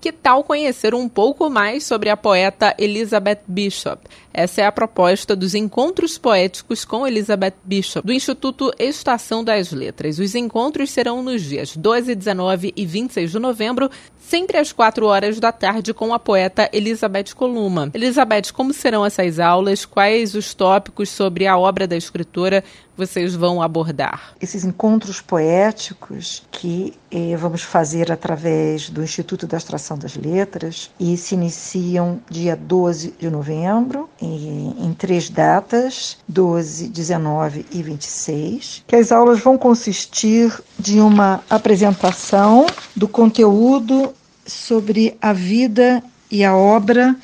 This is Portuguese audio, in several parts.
Que tal conhecer um pouco mais sobre a poeta Elizabeth Bishop? Essa é a proposta dos Encontros Poéticos com Elizabeth Bishop, do Instituto Estação das Letras. Os encontros serão nos dias 12, 19 e 26 de novembro, sempre às 4 horas da tarde, com a poeta Elizabeth Columa. Elizabeth, como serão essas aulas? Quais os tópicos sobre a obra da escritora vocês vão abordar? Esses encontros poéticos que eh, vamos fazer através do Instituto da Extração das Letras e se iniciam dia 12 de novembro, em, em três datas, 12, 19 e 26, que as aulas vão consistir de uma apresentação do conteúdo sobre a vida e a obra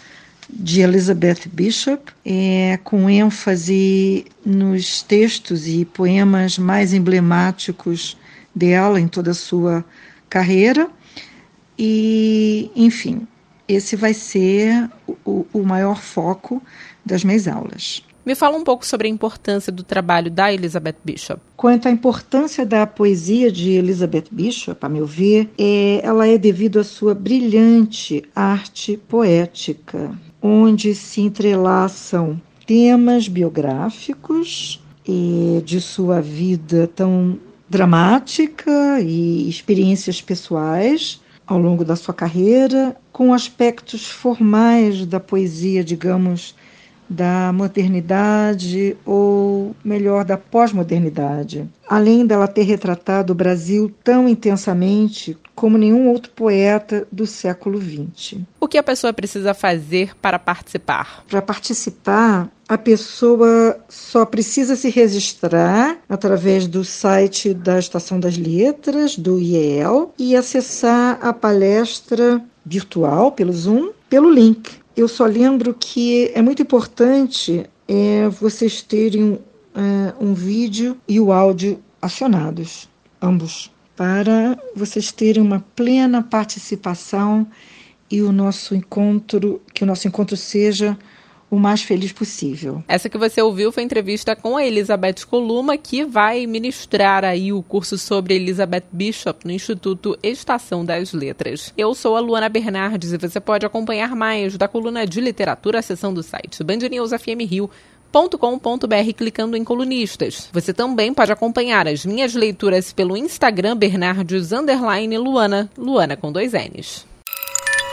de Elizabeth Bishop, é, com ênfase nos textos e poemas mais emblemáticos dela em toda a sua carreira. E, enfim, esse vai ser o, o maior foco das minhas aulas. Me fala um pouco sobre a importância do trabalho da Elizabeth Bishop. Quanto à importância da poesia de Elizabeth Bishop, a meu ver, é, ela é devido à sua brilhante arte poética, onde se entrelaçam temas biográficos e de sua vida tão dramática e experiências pessoais ao longo da sua carreira, com aspectos formais da poesia, digamos, da modernidade ou melhor da pós-modernidade. Além dela ter retratado o Brasil tão intensamente como nenhum outro poeta do século XX. O que a pessoa precisa fazer para participar? Para participar, a pessoa só precisa se registrar através do site da Estação das Letras, do IEL, e acessar a palestra virtual pelo Zoom, pelo link. Eu só lembro que é muito importante é, vocês terem é, um vídeo e o áudio acionados, ambos, para vocês terem uma plena participação e o nosso encontro, que o nosso encontro seja o mais feliz possível. Essa que você ouviu foi entrevista com a Elizabeth Columa, que vai ministrar aí o curso sobre Elizabeth Bishop no Instituto Estação das Letras. Eu sou a Luana Bernardes e você pode acompanhar mais da coluna de literatura, a seção do site Band News FM Rio com.br clicando em colunistas. Você também pode acompanhar as minhas leituras pelo Instagram Bernardes Luana, Luana com dois N's.